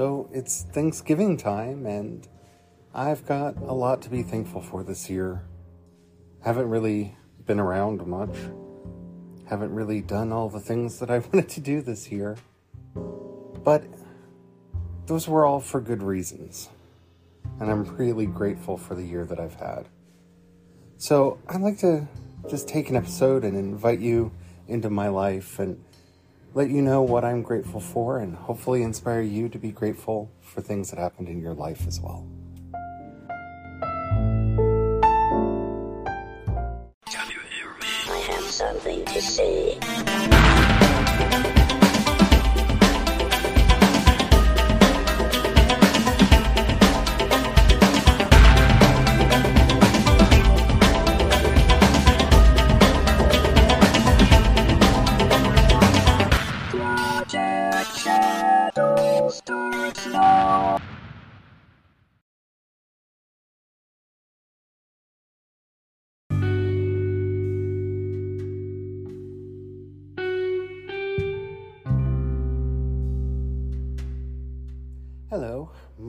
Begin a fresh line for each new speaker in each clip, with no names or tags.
So it's Thanksgiving time, and I've got a lot to be thankful for this year. Haven't really been around much. Haven't really done all the things that I wanted to do this year. But those were all for good reasons. And I'm really grateful for the year that I've had. So I'd like to just take an episode and invite you into my life and let you know what I'm grateful for and hopefully inspire you to be grateful for things that happened in your life as well.
Something to say.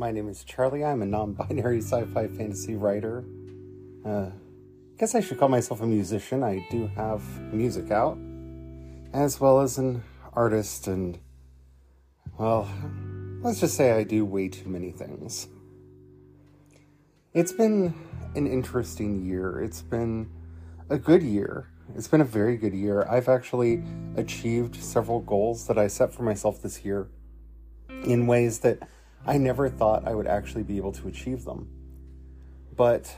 My name is Charlie. I'm a non binary sci fi fantasy writer. Uh, guess I should call myself a musician. I do have music out, as well as an artist, and, well, let's just say I do way too many things. It's been an interesting year. It's been a good year. It's been a very good year. I've actually achieved several goals that I set for myself this year in ways that I never thought I would actually be able to achieve them. But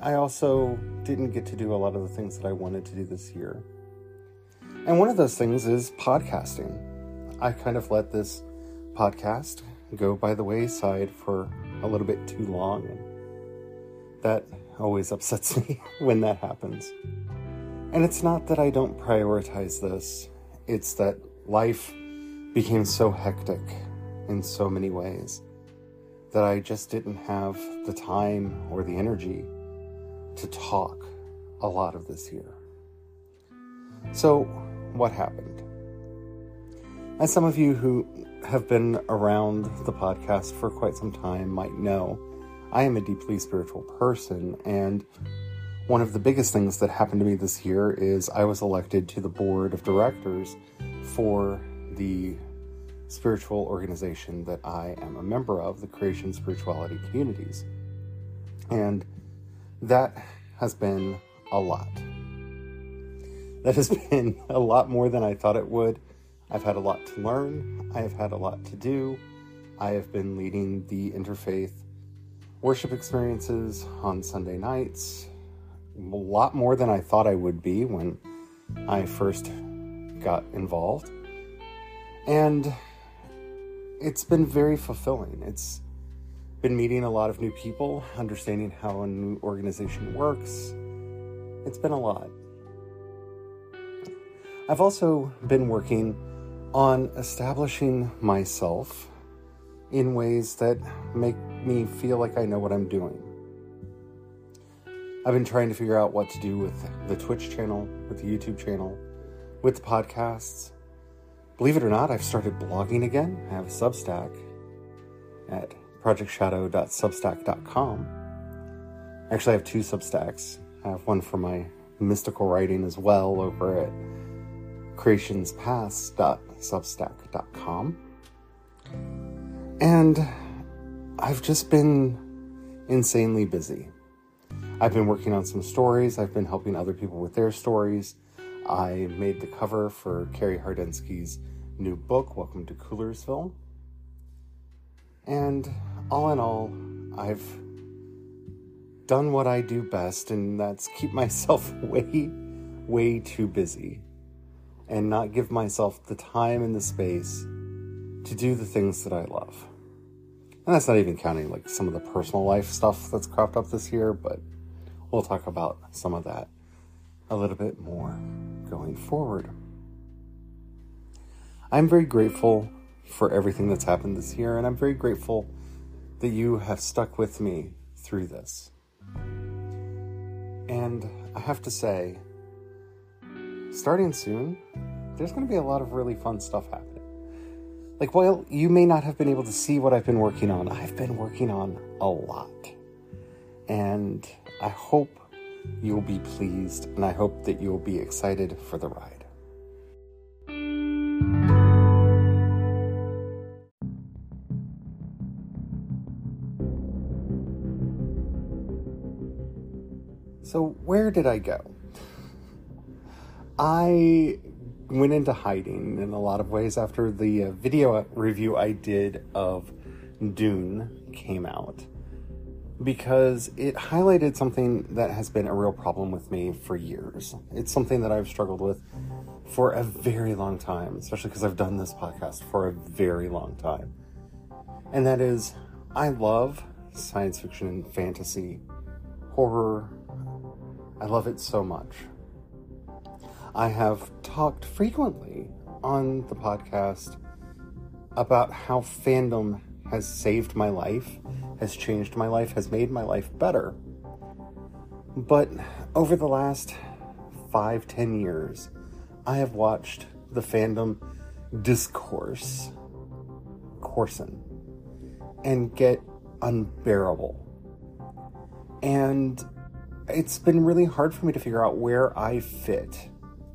I also didn't get to do a lot of the things that I wanted to do this year. And one of those things is podcasting. I kind of let this podcast go by the wayside for a little bit too long. And that always upsets me when that happens. And it's not that I don't prioritize this, it's that life became so hectic in so many ways that I just didn't have the time or the energy to talk a lot of this year. So, what happened? As some of you who have been around the podcast for quite some time might know, I am a deeply spiritual person, and one of the biggest things that happened to me this year is I was elected to the board of directors for the spiritual organization that I am a member of, the Creation Spirituality Communities. And that has been a lot. That has been a lot more than I thought it would. I've had a lot to learn, I have had a lot to do. I have been leading the interfaith worship experiences on Sunday nights, a lot more than I thought I would be when I first got involved. And it's been very fulfilling. It's been meeting a lot of new people, understanding how a new organization works. It's been a lot. I've also been working on establishing myself in ways that make me feel like I know what I'm doing. I've been trying to figure out what to do with the Twitch channel, with the YouTube channel, with the podcasts. Believe it or not, I've started blogging again. I have a Substack at projectshadow.substack.com. Actually, I have two Substacks. I have one for my mystical writing as well over at creationspaths.substack.com. And I've just been insanely busy. I've been working on some stories, I've been helping other people with their stories. I made the cover for Carrie Hardensky's new book, Welcome to Coolersville. And all in all, I've done what I do best, and that's keep myself way, way too busy and not give myself the time and the space to do the things that I love. And that's not even counting like some of the personal life stuff that's cropped up this year, but we'll talk about some of that a little bit more going forward. I'm very grateful for everything that's happened this year, and I'm very grateful that you have stuck with me through this. And I have to say, starting soon, there's going to be a lot of really fun stuff happening. Like, while you may not have been able to see what I've been working on, I've been working on a lot. And I hope you'll be pleased, and I hope that you'll be excited for the ride. So, where did I go? I went into hiding in a lot of ways after the uh, video review I did of Dune came out because it highlighted something that has been a real problem with me for years. It's something that I've struggled with for a very long time, especially because I've done this podcast for a very long time. And that is, I love science fiction and fantasy, horror. I love it so much. I have talked frequently on the podcast about how fandom has saved my life, has changed my life, has made my life better. But over the last five, ten years, I have watched the fandom discourse, coarsen, and get unbearable. And it's been really hard for me to figure out where I fit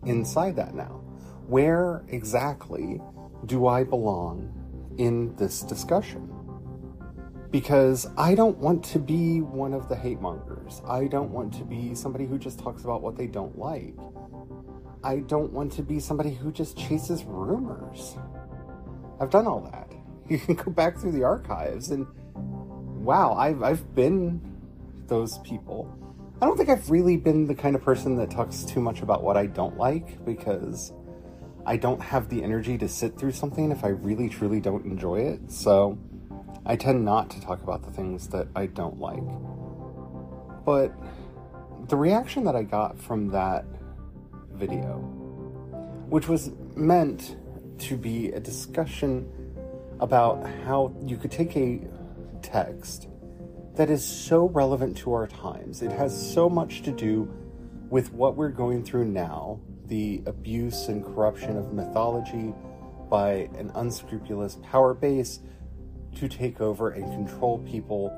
inside that now. Where exactly do I belong in this discussion? Because I don't want to be one of the hate mongers. I don't want to be somebody who just talks about what they don't like. I don't want to be somebody who just chases rumors. I've done all that. You can go back through the archives and wow, I've, I've been those people. I don't think I've really been the kind of person that talks too much about what I don't like because I don't have the energy to sit through something if I really truly don't enjoy it. So I tend not to talk about the things that I don't like. But the reaction that I got from that video, which was meant to be a discussion about how you could take a text that is so relevant to our times. It has so much to do with what we're going through now the abuse and corruption of mythology by an unscrupulous power base to take over and control people,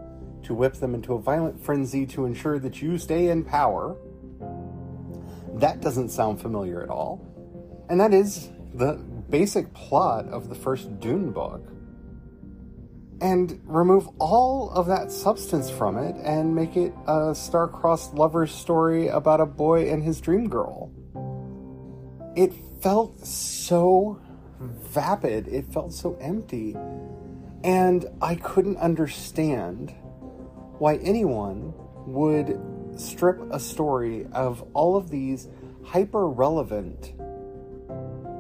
to whip them into a violent frenzy to ensure that you stay in power. That doesn't sound familiar at all. And that is the basic plot of the first Dune book. And remove all of that substance from it and make it a star-crossed lover's story about a boy and his dream girl. It felt so vapid. It felt so empty. And I couldn't understand why anyone would strip a story of all of these hyper relevant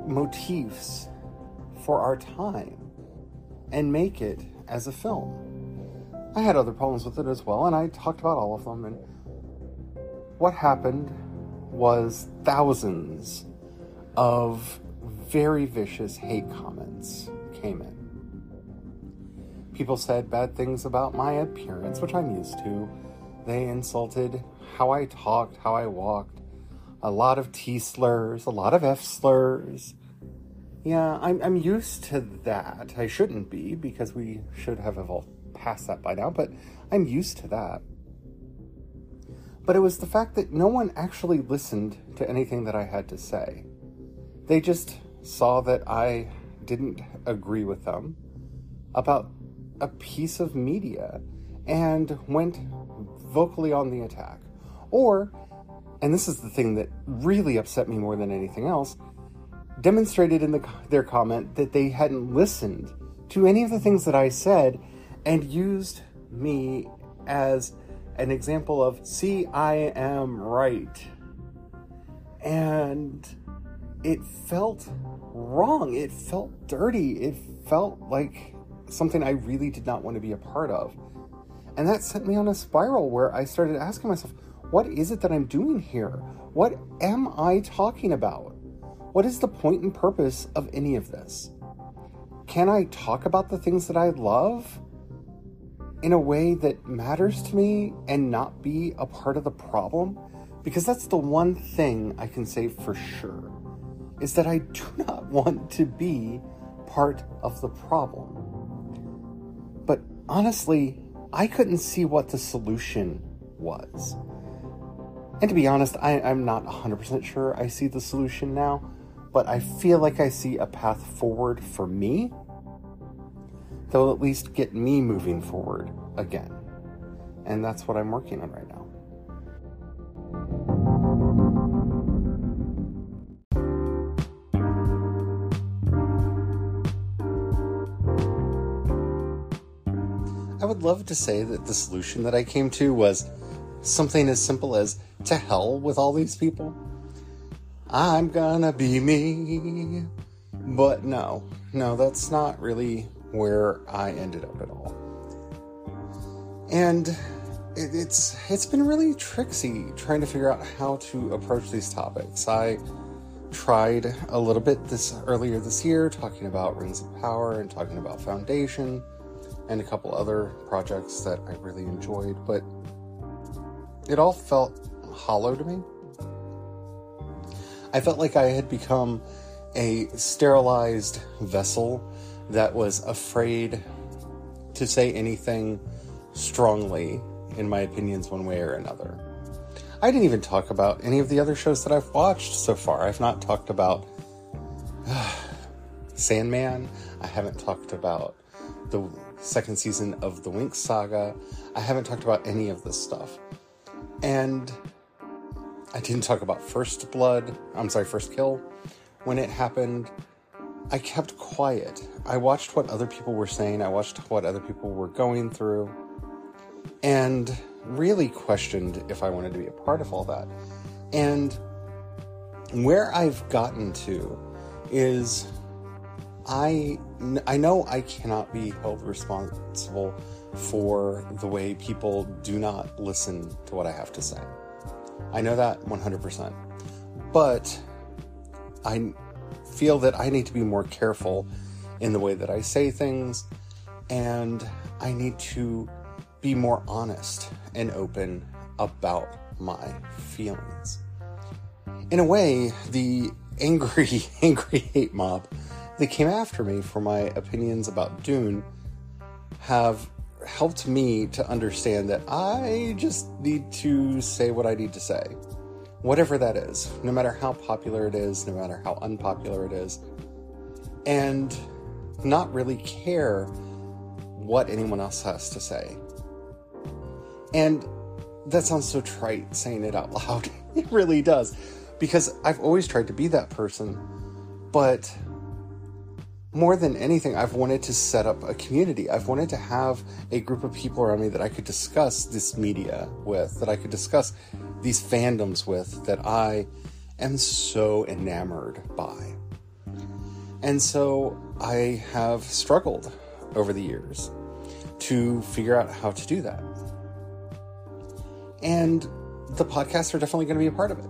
motifs for our time and make it as a film. I had other problems with it as well, and I talked about all of them. And what happened was thousands of very vicious hate comments came in. People said bad things about my appearance, which I'm used to. They insulted how I talked, how I walked, a lot of T slurs, a lot of F slurs. Yeah, I'm, I'm used to that. I shouldn't be because we should have evolved past that by now, but I'm used to that. But it was the fact that no one actually listened to anything that I had to say. They just saw that I didn't agree with them about a piece of media and went vocally on the attack. Or, and this is the thing that really upset me more than anything else, demonstrated in the, their comment that they hadn't listened to any of the things that I said and used me as an example of, see, I am right. And it felt wrong. It felt dirty. It felt like something I really did not want to be a part of. And that sent me on a spiral where I started asking myself, what is it that I'm doing here? What am I talking about? What is the point and purpose of any of this? Can I talk about the things that I love in a way that matters to me and not be a part of the problem? Because that's the one thing I can say for sure is that I do not want to be part of the problem. But honestly, I couldn't see what the solution was. And to be honest, I, I'm not 100% sure I see the solution now, but I feel like I see a path forward for me that will at least get me moving forward again. And that's what I'm working on right now. I would love to say that the solution that I came to was something as simple as to hell with all these people. I'm gonna be me. But no, no, that's not really where I ended up at all. And it, it's it's been really tricksy trying to figure out how to approach these topics. I tried a little bit this earlier this year talking about Rings of Power and talking about Foundation and a couple other projects that I really enjoyed, but it all felt hollow to me. I felt like I had become a sterilized vessel that was afraid to say anything strongly in my opinions one way or another. I didn't even talk about any of the other shows that I've watched so far. I've not talked about uh, Sandman. I haven't talked about the second season of the Winx Saga. I haven't talked about any of this stuff. And I didn't talk about First Blood, I'm sorry, First Kill. When it happened, I kept quiet. I watched what other people were saying, I watched what other people were going through, and really questioned if I wanted to be a part of all that. And where I've gotten to is I I know I cannot be held responsible for the way people do not listen to what I have to say. I know that 100%. But I feel that I need to be more careful in the way that I say things and I need to be more honest and open about my feelings. In a way, the angry, angry hate mob that came after me for my opinions about Dune have helped me to understand that I just need to say what I need to say. Whatever that is, no matter how popular it is, no matter how unpopular it is, and not really care what anyone else has to say. And that sounds so trite saying it out loud. it really does. Because I've always tried to be that person, but more than anything, I've wanted to set up a community. I've wanted to have a group of people around me that I could discuss this media with, that I could discuss these fandoms with, that I am so enamored by. And so I have struggled over the years to figure out how to do that. And the podcasts are definitely going to be a part of it.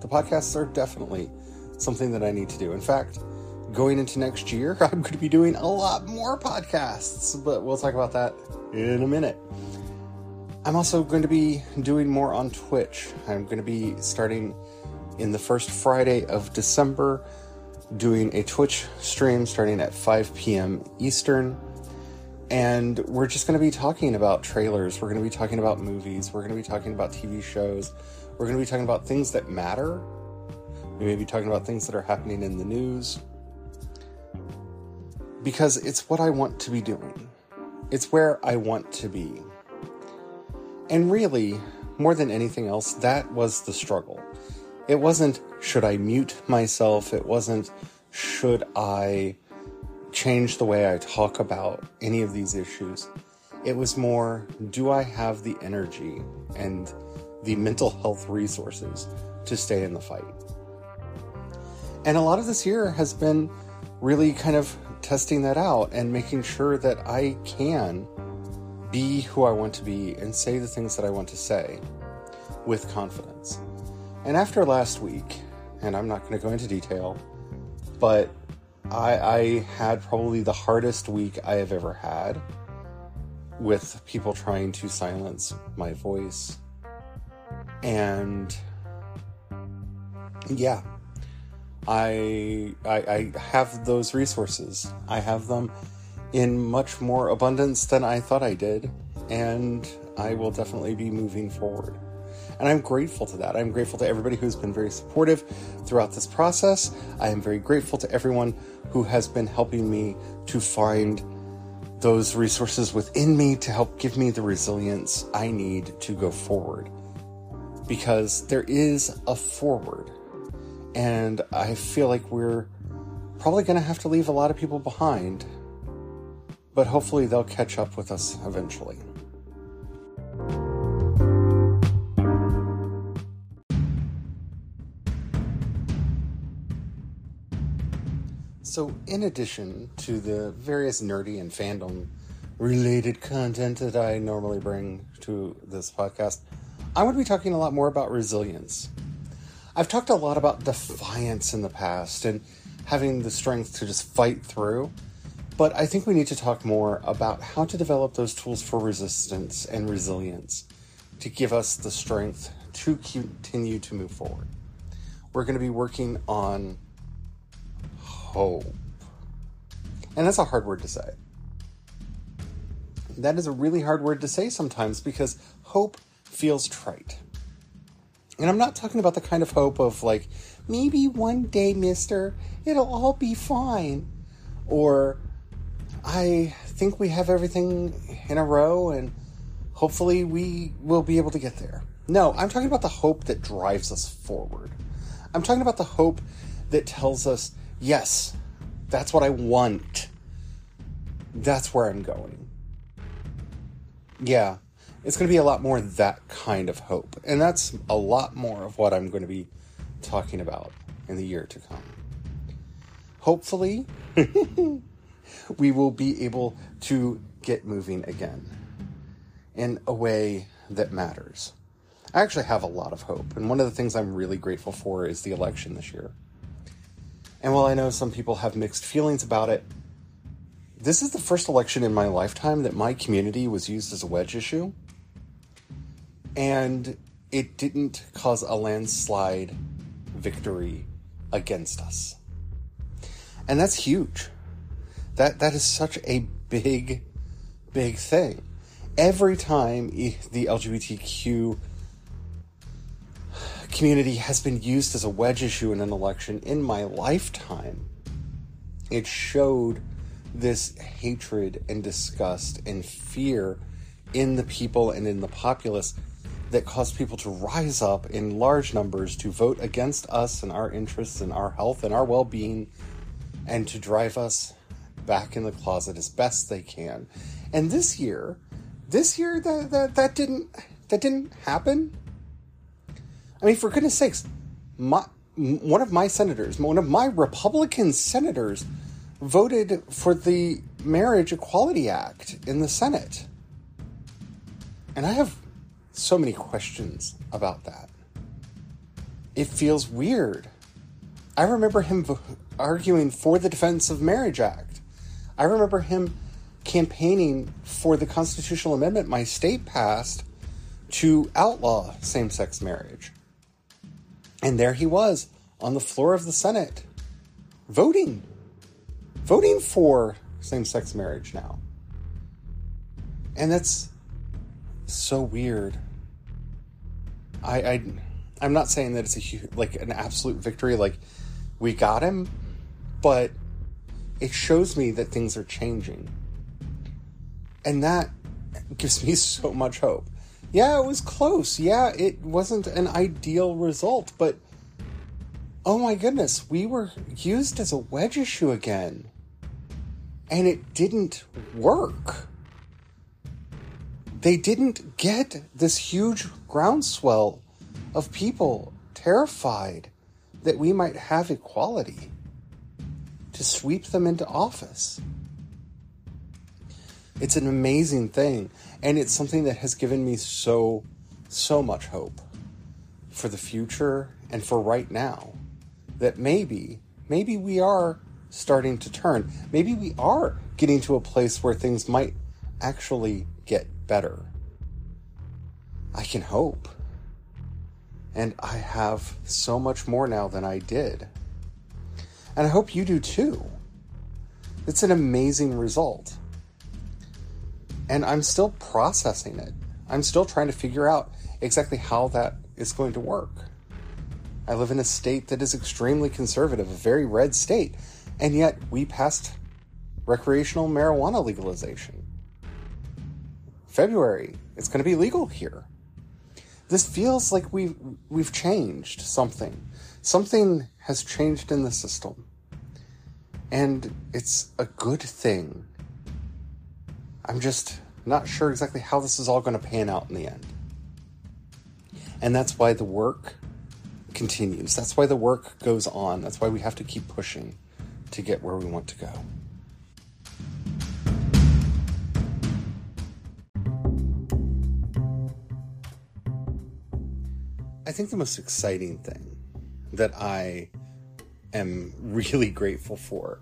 The podcasts are definitely something that I need to do. In fact, going into next year, I'm going to be doing a lot more podcasts, but we'll talk about that in a minute. I'm also going to be doing more on Twitch. I'm going to be starting in the first Friday of December doing a Twitch stream starting at 5 p.m. Eastern. And we're just going to be talking about trailers. We're going to be talking about movies. We're going to be talking about TV shows. We're going to be talking about things that matter. We may be talking about things that are happening in the news because it's what I want to be doing. It's where I want to be. And really, more than anything else, that was the struggle. It wasn't, should I mute myself? It wasn't, should I change the way I talk about any of these issues? It was more, do I have the energy and the mental health resources to stay in the fight? And a lot of this year has been really kind of testing that out and making sure that I can be who I want to be and say the things that I want to say with confidence. And after last week, and I'm not going to go into detail, but I, I had probably the hardest week I have ever had with people trying to silence my voice. And yeah, I, I I have those resources. I have them in much more abundance than I thought I did, and I will definitely be moving forward. And I'm grateful to that. I'm grateful to everybody who's been very supportive throughout this process. I am very grateful to everyone who has been helping me to find those resources within me to help give me the resilience I need to go forward. Because there is a forward. And I feel like we're probably going to have to leave a lot of people behind. But hopefully they'll catch up with us eventually. So, in addition to the various nerdy and fandom related content that I normally bring to this podcast, going to be talking a lot more about resilience. I've talked a lot about defiance in the past and having the strength to just fight through, but I think we need to talk more about how to develop those tools for resistance and resilience to give us the strength to continue to move forward. We're going to be working on hope. And that's a hard word to say. That is a really hard word to say sometimes because hope feels trite. And I'm not talking about the kind of hope of like, maybe one day, mister, it'll all be fine. Or, I think we have everything in a row and hopefully we will be able to get there. No, I'm talking about the hope that drives us forward. I'm talking about the hope that tells us yes, that's what I want. That's where I'm going. Yeah, it's going to be a lot more that kind of hope. And that's a lot more of what I'm going to be talking about in the year to come. Hopefully, we will be able to get moving again in a way that matters. I actually have a lot of hope, and one of the things I'm really grateful for is the election this year. And while I know some people have mixed feelings about it, this is the first election in my lifetime that my community was used as a wedge issue. And it didn't cause a landslide victory against us. And that's huge. That that is such a big big thing. Every time the LGBTQ community has been used as a wedge issue in an election in my lifetime. It showed this hatred and disgust and fear in the people and in the populace that caused people to rise up in large numbers to vote against us and our interests and our health and our well being and to drive us back in the closet as best they can. And this year, this year that, that, that didn't that didn't happen I mean, for goodness sakes, my, one of my senators, one of my Republican senators, voted for the Marriage Equality Act in the Senate. And I have so many questions about that. It feels weird. I remember him arguing for the Defense of Marriage Act. I remember him campaigning for the constitutional amendment my state passed to outlaw same sex marriage. And there he was on the floor of the Senate voting, voting for same sex marriage now. And that's so weird. I, I I'm not saying that it's a huge, like an absolute victory, like we got him, but it shows me that things are changing. And that gives me so much hope yeah, it was close. Yeah, it wasn't an ideal result, but oh my goodness, we were used as a wedge issue again. And it didn't work. They didn't get this huge groundswell of people terrified that we might have equality to sweep them into office. It's an amazing thing. And it's something that has given me so, so much hope for the future and for right now. That maybe, maybe we are starting to turn. Maybe we are getting to a place where things might actually get better. I can hope. And I have so much more now than I did. And I hope you do too. It's an amazing result. And I'm still processing it. I'm still trying to figure out exactly how that is going to work. I live in a state that is extremely conservative, a very red state, and yet we passed recreational marijuana legalization. February, it's going to be legal here. This feels like we've we've changed something. Something has changed in the system. And it's a good thing. I'm just not sure exactly how this is all going to pan out in the end. And that's why the work continues. That's why the work goes on. That's why we have to keep pushing to get where we want to go. I think the most exciting thing that I am really grateful for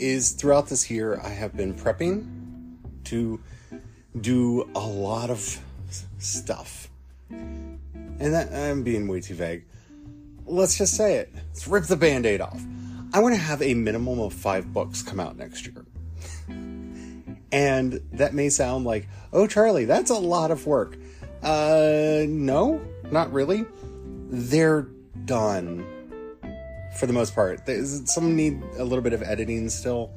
is throughout this year, I have been prepping to do a lot of stuff. And that I'm being way too vague. Let's just say it. Let's rip the band aid off. I want to have a minimum of five books come out next year. And that may sound like, oh, Charlie, that's a lot of work. Uh, no, not really. They're done for the most part. There's, some need a little bit of editing still.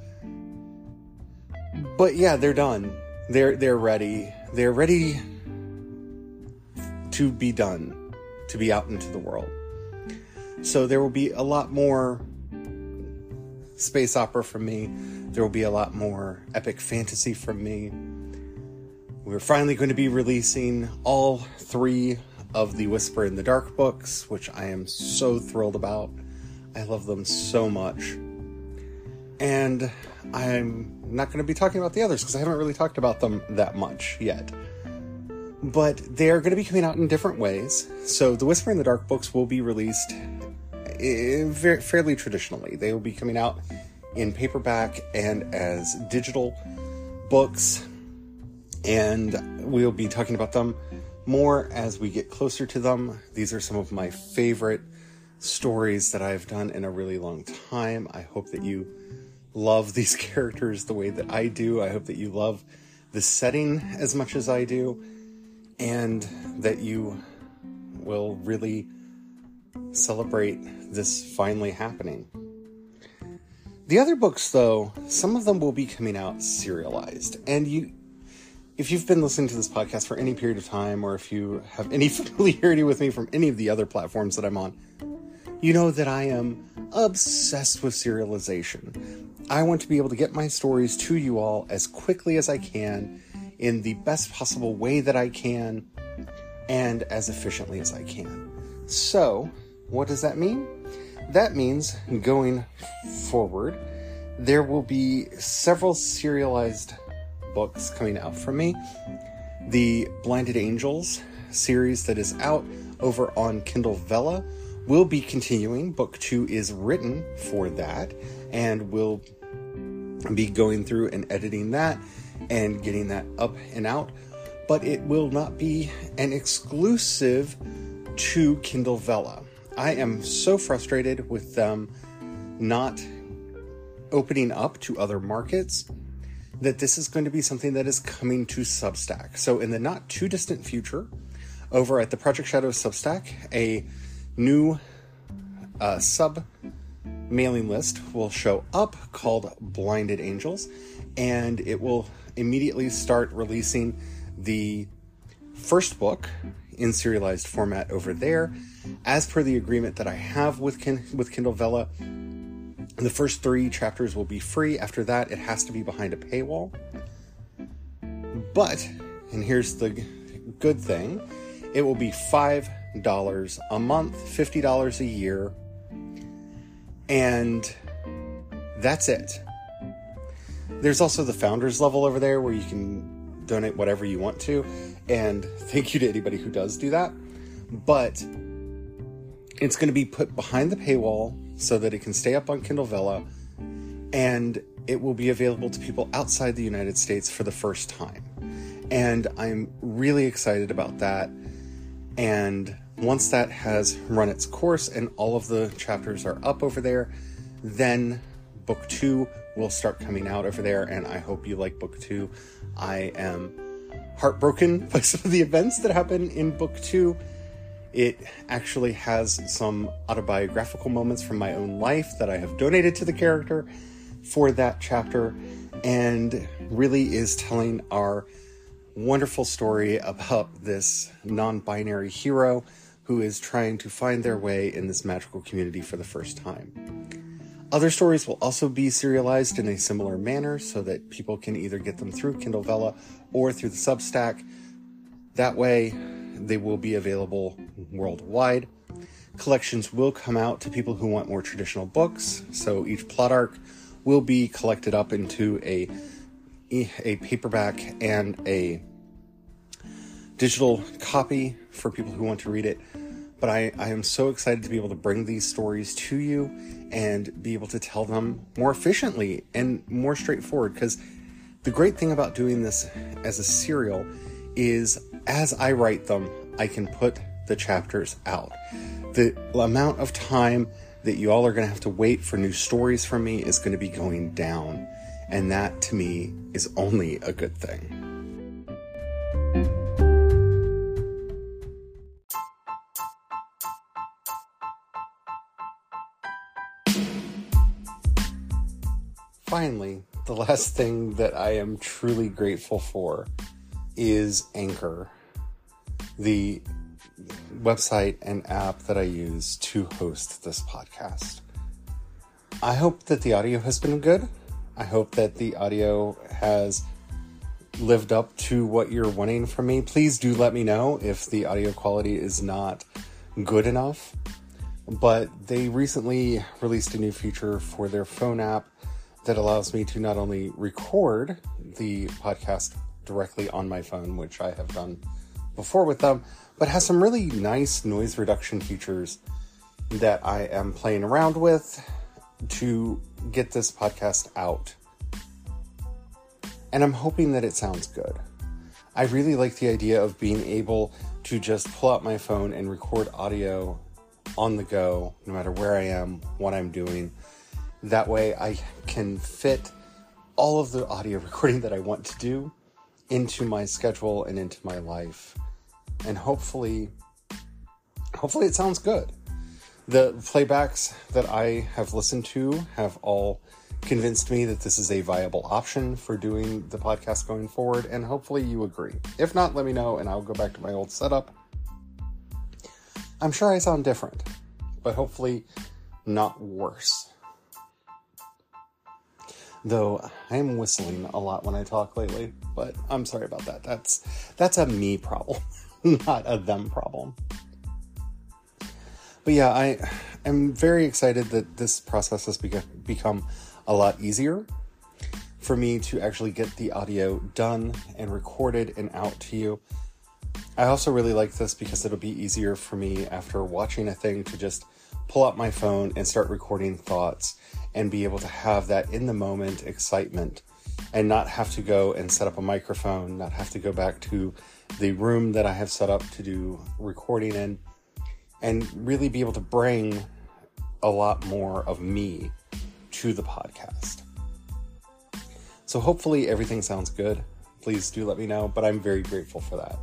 But yeah, they're done. They're they're ready. They're ready to be done, to be out into the world. So there will be a lot more space opera from me. There will be a lot more epic fantasy from me. We're finally going to be releasing all three of the Whisper in the Dark books, which I am so thrilled about. I love them so much. And I'm not going to be talking about the others because I haven't really talked about them that much yet. But they're going to be coming out in different ways. So the Whisper in the Dark books will be released eh, fairly traditionally. They will be coming out in paperback and as digital books. And we'll be talking about them more as we get closer to them. These are some of my favorite stories that I've done in a really long time. I hope that you love these characters the way that I do. I hope that you love the setting as much as I do, and that you will really celebrate this finally happening. The other books, though, some of them will be coming out serialized, and you if you've been listening to this podcast for any period of time, or if you have any familiarity with me from any of the other platforms that I'm on, you know that I am obsessed with serialization. I want to be able to get my stories to you all as quickly as I can, in the best possible way that I can, and as efficiently as I can. So, what does that mean? That means going forward, there will be several serialized books coming out from me. The Blinded Angels series that is out over on Kindle Vella will be continuing. Book two is written for that, and we'll be going through and editing that and getting that up and out. But it will not be an exclusive to Kindle Vella. I am so frustrated with them not opening up to other markets that this is going to be something that is coming to Substack. So, in the not too distant future, over at the Project Shadow Substack, a new uh, sub mailing list will show up called Blinded Angels, and it will immediately start releasing the first book in serialized format over there, as per the agreement that I have with Kin- with Kindle Vella the first three chapters will be free. After that, it has to be behind a paywall. But, and here's the good thing it will be $5 a month, $50 a year, and that's it. There's also the founders level over there where you can donate whatever you want to, and thank you to anybody who does do that. But it's going to be put behind the paywall so that it can stay up on Kindle Vella and it will be available to people outside the United States for the first time. And I'm really excited about that. And once that has run its course and all of the chapters are up over there, then book two will start coming out over there, and I hope you like book two. I am heartbroken by some of the events that happen in book two. It actually has some autobiographical moments from my own life that I have donated to the character for that chapter, and really is telling our wonderful story about this non binary hero who is trying to find their way in this magical community for the first time. Other stories will also be serialized in a similar manner so that people can either get them through Kindle Vella or through the Substack. That way, they will be available worldwide. Collections will come out to people who want more traditional books, so each plot arc will be collected up into a a paperback and a digital copy for people who want to read it. But I, I am so excited to be able to bring these stories to you and be able to tell them more efficiently and more straightforward. Because the great thing about doing this as a serial is as I write them, I can put the chapters out. The amount of time that you all are going to have to wait for new stories from me is going to be going down. And that to me is only a good thing. Finally, the last thing that I am truly grateful for is Anchor, the website and app that I use to host this podcast. I hope that the audio has been good. I hope that the audio has lived up to what you're wanting from me. Please do let me know if the audio quality is not good enough. But they recently released a new feature for their phone app that allows me to not only record the podcast directly on my phone, which I have done before with them, but has some really nice noise reduction features that I am playing around with to get this podcast out. And I'm hoping that it sounds good. I really like the idea of being able to just pull out my phone and record audio on the go, no matter where I am, what I'm doing. That way I can fit all of the audio recording that I want to do into my schedule and into my life. And hopefully, hopefully it sounds good. The playbacks that I have listened to have all convinced me that this is a viable option for doing the podcast going forward, and hopefully you agree. If not, let me know and I'll go back to my old setup. I'm sure I sound different, but hopefully not worse. Though I am whistling a lot when I talk lately, but I'm sorry about that. That's that's a me problem, not a them problem. But yeah, I am very excited that this process has become a lot easier for me to actually get the audio done and recorded and out to you. I also really like this because it'll be easier for me after watching a thing to just pull out my phone and start recording thoughts and be able to have that in the moment excitement and not have to go and set up a microphone, not have to go back to the room that I have set up to do recording in, and really be able to bring a lot more of me to the podcast. So hopefully everything sounds good. Please do let me know, but I'm very grateful for that.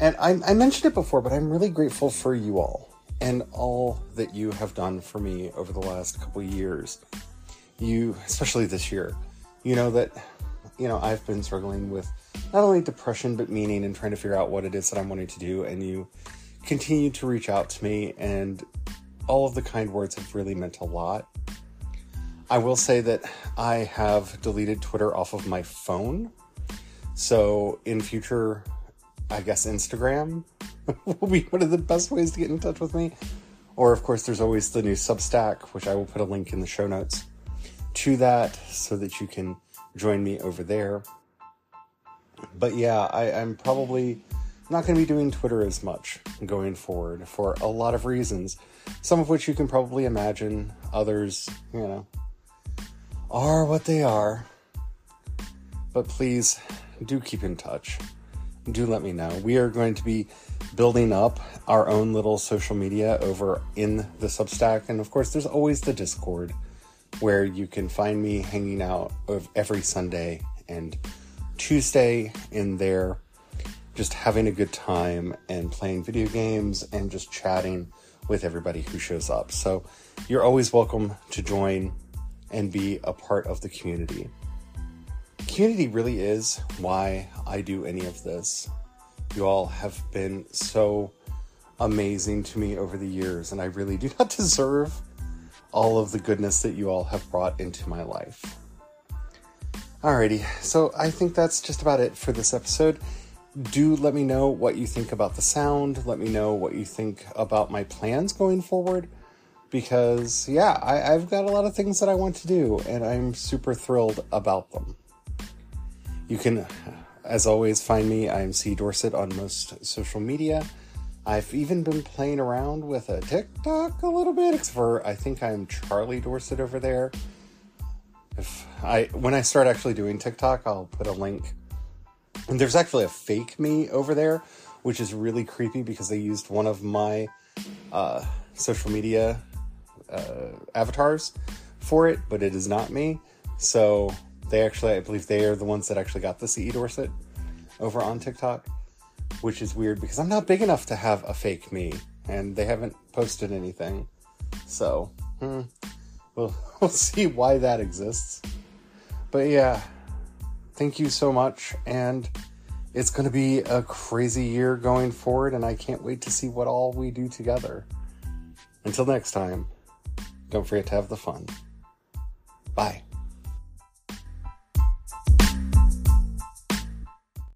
And I, I mentioned it before, but I'm really grateful for you all and all that you have done for me over the last couple years. You, especially this year, you know that, you know, I've been struggling with not only depression, but meaning and trying to figure out what it is that I'm wanting to do. And you continue to reach out to me, and all of the kind words have really meant a lot. I will say that I have deleted Twitter off of my phone. So in future, I guess Instagram will be one of the best ways to get in touch with me. Or, of course, there's always the new Substack, which I will put a link in the show notes to that so that you can join me over there. But yeah, I, am probably not going to be doing Twitter as much going forward for a lot of reasons, some of which you can probably imagine, others, you know, are what they are. But please do keep in touch do let me know. We are going to be building up our own little social media over in the Substack. And of course, there's always the Discord where you can find me hanging out every Sunday and Tuesday in there, just having a good time and playing video games and just chatting with everybody who shows up. So you're always welcome to join and be a part of the community. Community really is why I do any of this. You all have been so amazing to me over the years, and I really do not deserve all of the goodness that you all have brought into my life. Alrighty, so I think that's just about it for this episode. Do let me know what you think about the sound. Let me know what you think about my plans going forward. Because, yeah, I, I've got a lot of things that I want to do, and I'm super thrilled about them. You can, as always, find me. I'm C Dorsett on most social media. I've even been playing around with a TikTok a little bit, for I think I'm Charlie Dorsett over there. If I when I start actually doing TikTok, I'll put a link. And there's actually a fake me over there, which is really creepy because they used one of my uh, social media uh, avatars for it, but it is not me. So they actually, I believe they are the ones that actually got the CE Dorsett over on TikTok, which is weird because I'm not big enough to have a fake me, and they haven't posted anything. So, hmm, we'll, we'll see why that exists. But yeah, thank you so much, and it's going to be a crazy year going forward, and I can't wait to see what all we do together. Until next time, don't forget to have the fun. Bye.